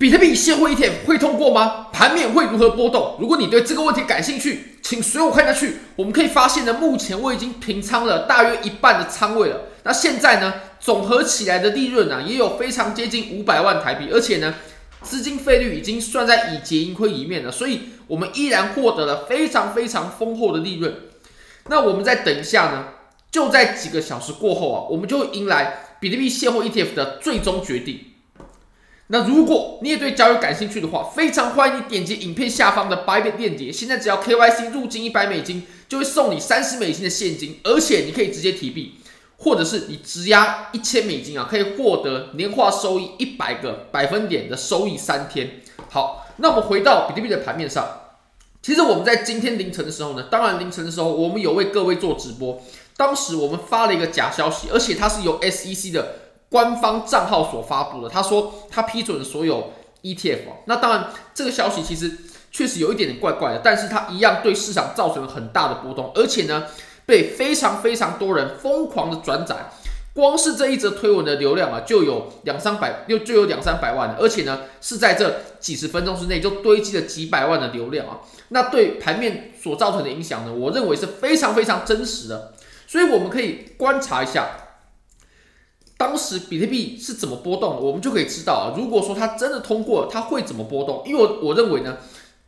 比特币现货 ETF 会通过吗？盘面会如何波动？如果你对这个问题感兴趣，请随我看下去。我们可以发现呢，目前我已经平仓了大约一半的仓位了。那现在呢，总合起来的利润呢，也有非常接近五百万台币，而且呢，资金费率已经算在已结盈亏里面了，所以我们依然获得了非常非常丰厚的利润。那我们再等一下呢，就在几个小时过后啊，我们就会迎来比特币现货 ETF 的最终决定。那如果你也对交易感兴趣的话，非常欢迎你点击影片下方的 Bybit 链接。现在只要 KYC 入金一百美金，就会送你三十美金的现金，而且你可以直接提币，或者是你质押一千美金啊，可以获得年化收益一百个百分点的收益三天。好，那我们回到比特币的盘面上，其实我们在今天凌晨的时候呢，当然凌晨的时候我们有为各位做直播，当时我们发了一个假消息，而且它是由 SEC 的。官方账号所发布的，他说他批准所有 ETF，那当然这个消息其实确实有一点点怪怪的，但是它一样对市场造成了很大的波动，而且呢被非常非常多人疯狂的转载，光是这一则推文的流量啊就有两三百，又就有两三百万，而且呢是在这几十分钟之内就堆积了几百万的流量啊，那对盘面所造成的影响呢，我认为是非常非常真实的，所以我们可以观察一下。当时比特币是怎么波动的，我们就可以知道啊。如果说它真的通过，它会怎么波动？因为我我认为呢，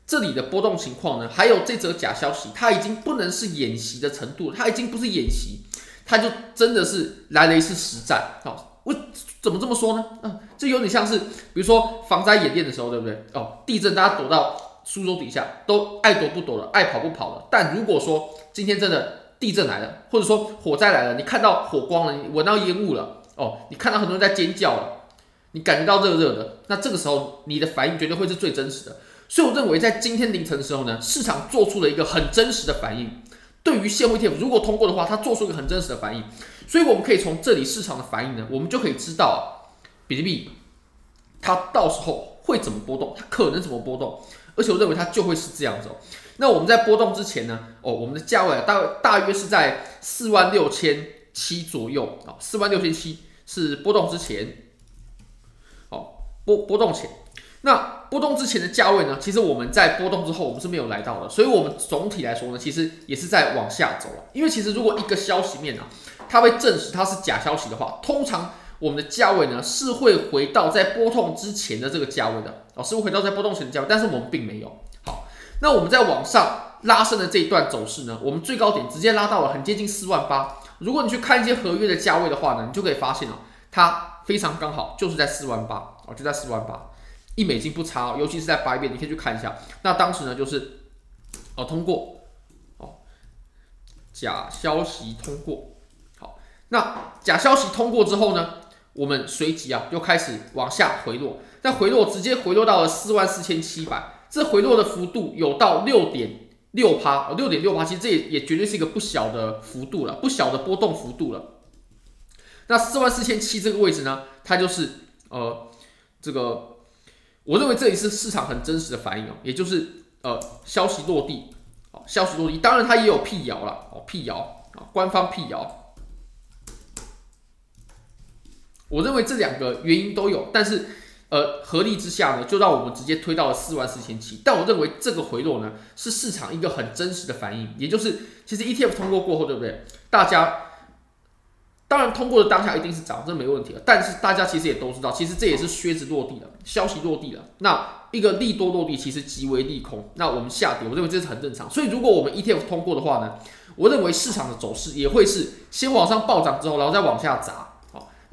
这里的波动情况呢，还有这则假消息，它已经不能是演习的程度，它已经不是演习，它就真的是来了一次实战。好，我怎么这么说呢？嗯，这有点像是，比如说防灾演练的时候，对不对？哦，地震大家躲到书桌底下，都爱躲不躲了，爱跑不跑了。但如果说今天真的地震来了，或者说火灾来了，你看到火光了，你闻到烟雾了。哦，你看到很多人在尖叫了，你感觉到热热的，那这个时候你的反应绝对会是最真实的。所以我认为在今天凌晨的时候呢，市场做出了一个很真实的反应。对于现货 ETF 如果通过的话，它做出一个很真实的反应。所以我们可以从这里市场的反应呢，我们就可以知道比特币它到时候会怎么波动，它可能怎么波动，而且我认为它就会是这样子哦。那我们在波动之前呢，哦，我们的价位大大约是在四万六千。七左右啊，四万六千七是波动之前，哦，波波动前，那波动之前的价位呢？其实我们在波动之后，我们是没有来到的，所以我们总体来说呢，其实也是在往下走了。因为其实如果一个消息面啊，它被证实它是假消息的话，通常我们的价位呢是会回到在波动之前的这个价位的哦，是会回到在波动前的价位，但是我们并没有。好，那我们在往上拉升的这一段走势呢，我们最高点直接拉到了很接近四万八。如果你去看一些合约的价位的话呢，你就可以发现哦，它非常刚好就是在四万八哦，就在四万八，一美金不差，尤其是在 Bybit，你可以去看一下。那当时呢就是哦通过哦，假消息通过，好，那假消息通过之后呢，我们随即啊又开始往下回落，再回落直接回落到了四万四千七百，这回落的幅度有到六点。六趴，六点六趴，其实这也也绝对是一个不小的幅度了，不小的波动幅度了。那四万四千七这个位置呢，它就是呃这个，我认为这里是市场很真实的反应哦，也就是呃消息落地，哦消息落地，当然它也有辟谣了，哦辟谣啊官方辟谣，我认为这两个原因都有，但是。呃，合力之下呢，就让我们直接推到了四万四千七。但我认为这个回落呢，是市场一个很真实的反应，也就是其实 ETF 通过过后，对不对？大家当然通过的当下一定是涨，这没问题了。但是大家其实也都知道，其实这也是靴子落地了，消息落地了。那一个利多落地，其实即为利空。那我们下跌，我认为这是很正常。所以如果我们 ETF 通过的话呢，我认为市场的走势也会是先往上暴涨之后，然后再往下砸。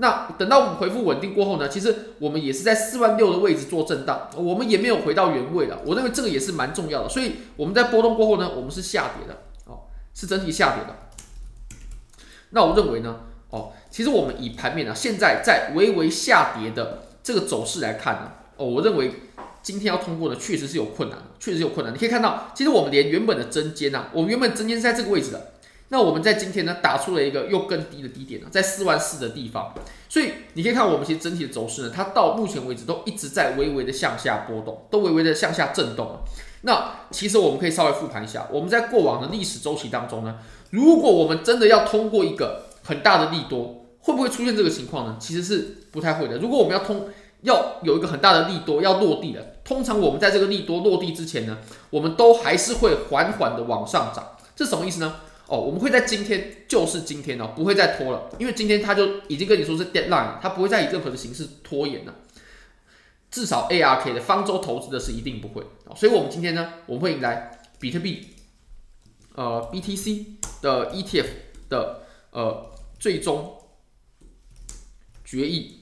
那等到我们回复稳定过后呢，其实我们也是在四万六的位置做震荡，我们也没有回到原位了。我认为这个也是蛮重要的，所以我们在波动过后呢，我们是下跌的，哦，是整体下跌的。那我认为呢，哦，其实我们以盘面呢，现在在微微下跌的这个走势来看呢，哦，我认为今天要通过呢，确实是有困难，确实有困难。你可以看到，其实我们连原本的针尖呐，我们原本针尖是在这个位置的。那我们在今天呢，打出了一个又更低的低点呢，在四万四的地方，所以你可以看我们其实整体的走势呢，它到目前为止都一直在微微的向下波动，都微微的向下震动。那其实我们可以稍微复盘一下，我们在过往的历史周期当中呢，如果我们真的要通过一个很大的利多，会不会出现这个情况呢？其实是不太会的。如果我们要通要有一个很大的利多要落地了。通常我们在这个利多落地之前呢，我们都还是会缓缓的往上涨。这什么意思呢？哦，我们会在今天，就是今天哦，不会再拖了，因为今天他就已经跟你说是 deadline，他不会再以任何的形式拖延了。至少 ARK 的方舟投资的是一定不会。所以我们今天呢，我们会迎来比特币，呃，BTC 的 ETF 的呃最终决议。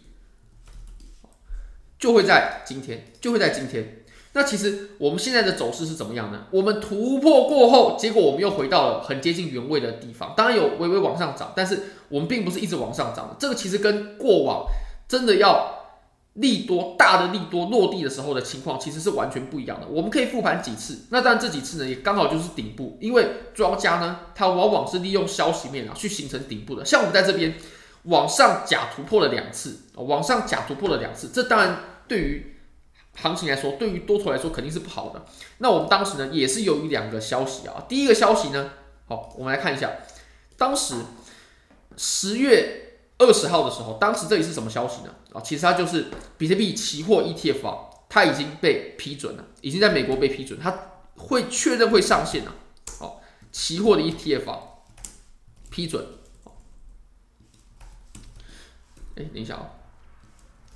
就会在今天，就会在今天。那其实我们现在的走势是怎么样呢？我们突破过后，结果我们又回到了很接近原位的地方。当然有微微往上涨，但是我们并不是一直往上涨的。这个其实跟过往真的要利多大的利多落地的时候的情况，其实是完全不一样的。我们可以复盘几次，那当然这几次呢，也刚好就是顶部。因为庄家呢，他往往是利用消息面啊去形成顶部的。像我们在这边。往上假突破了两次，往上假突破了两次，这当然对于行情来说，对于多头来说肯定是不好的。那我们当时呢，也是由于两个消息啊。第一个消息呢，好，我们来看一下，当时十月二十号的时候，当时这里是什么消息呢？啊，其实它就是比特币期货 ETF 啊，它已经被批准了，已经在美国被批准，它会确认会上线了。好，期货的 ETF 啊，批准。哎，等一下啊、哦，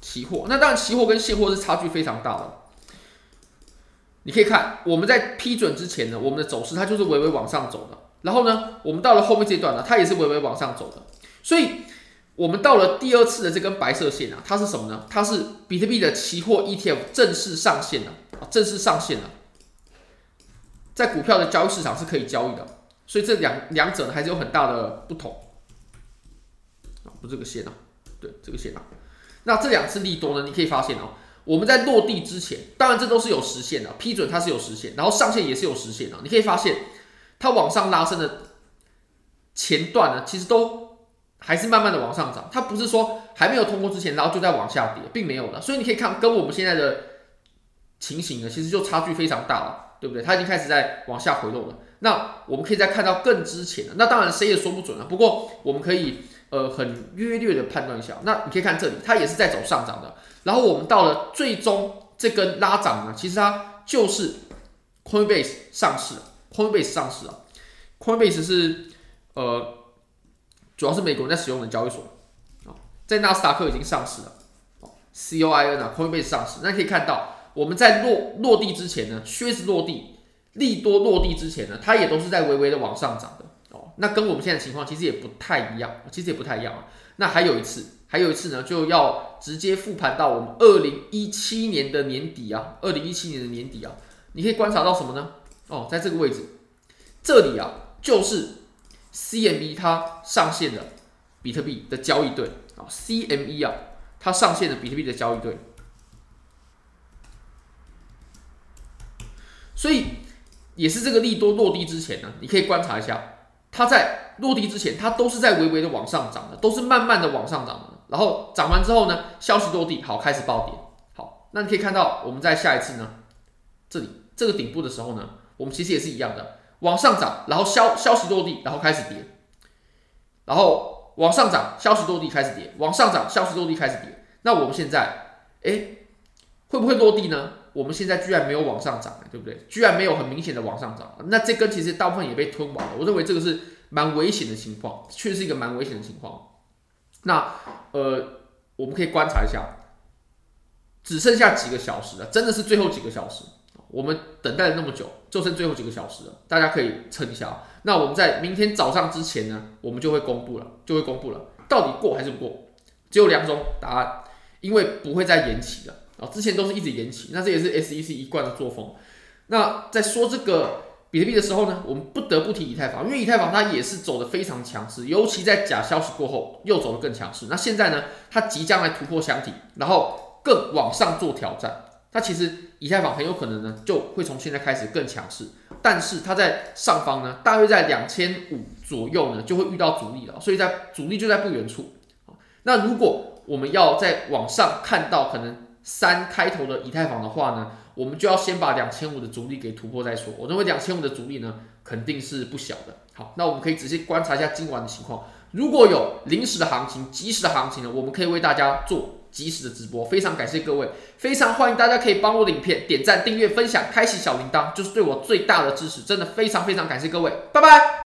期货，那当然期货跟现货是差距非常大的。你可以看我们在批准之前呢，我们的走势它就是微微往上走的。然后呢，我们到了后面这段呢，它也是微微往上走的。所以，我们到了第二次的这根白色线啊，它是什么呢？它是比特币的期货 ETF 正式上线了啊，正式上线了，在股票的交易市场是可以交易的。所以这两两者呢还是有很大的不同啊，不是这个线啊。对这个线啊，那这两次利多呢，你可以发现哦，我们在落地之前，当然这都是有实现的，批准它是有实现，然后上线也是有实现的。你可以发现，它往上拉升的前段呢，其实都还是慢慢的往上涨，它不是说还没有通过之前，然后就在往下跌，并没有的。所以你可以看跟我们现在的情形呢，其实就差距非常大了，对不对？它已经开始在往下回落了。那我们可以再看到更之前的，那当然谁也说不准了。不过我们可以。呃，很约略的判断一下，那你可以看这里，它也是在走上涨的。然后我们到了最终这根拉涨呢，其实它就是 Coinbase 上市了，Coinbase 上市啊，Coinbase 是呃，主要是美国人在使用的交易所啊，在纳斯达克已经上市了，C O I N 啊，Coinbase 上市。那可以看到我们在落落地之前呢，靴子落地，利多落地之前呢，它也都是在微微的往上涨的。那跟我们现在情况其实也不太一样，其实也不太一样啊。那还有一次，还有一次呢，就要直接复盘到我们二零一七年的年底啊，二零一七年的年底啊，你可以观察到什么呢？哦，在这个位置，这里啊，就是 CME 它上线的比特币的交易对啊，CME 啊，它上线的比特币的交易对，所以也是这个利多落地之前呢，你可以观察一下。它在落地之前，它都是在微微的往上涨的，都是慢慢的往上涨的。然后涨完之后呢，消息落地，好，开始暴跌。好，那你可以看到，我们在下一次呢，这里这个顶部的时候呢，我们其实也是一样的，往上涨，然后消消息落地，然后开始跌，然后往上涨，消息落地开始跌，往上涨，消息落地开始跌。那我们现在，哎，会不会落地呢？我们现在居然没有往上涨，对不对？居然没有很明显的往上涨，那这根其实大部分也被吞完了。我认为这个是蛮危险的情况，确实是一个蛮危险的情况。那呃，我们可以观察一下，只剩下几个小时了，真的是最后几个小时。我们等待了那么久，就剩最后几个小时了，大家可以撑一下。那我们在明天早上之前呢，我们就会公布了，就会公布了，到底过还是不过？只有两种答案，因为不会再延期了。啊，之前都是一直延期，那这也是 SEC 一贯的作风。那在说这个比特币的时候呢，我们不得不提以太坊，因为以太坊它也是走得非常强势，尤其在假消息过后又走得更强势。那现在呢，它即将来突破箱体，然后更往上做挑战。它其实以太坊很有可能呢就会从现在开始更强势，但是它在上方呢，大约在两千五左右呢就会遇到阻力了，所以在阻力就在不远处。那如果我们要在往上看到可能。三开头的以太坊的话呢，我们就要先把两千五的阻力给突破再说。我认为两千五的阻力呢，肯定是不小的。好，那我们可以仔细观察一下今晚的情况。如果有临时的行情、即时的行情呢，我们可以为大家做即时的直播，非常感谢各位，非常欢迎大家可以帮我的影片点赞、订阅、分享、开启小铃铛，就是对我最大的支持，真的非常非常感谢各位，拜拜。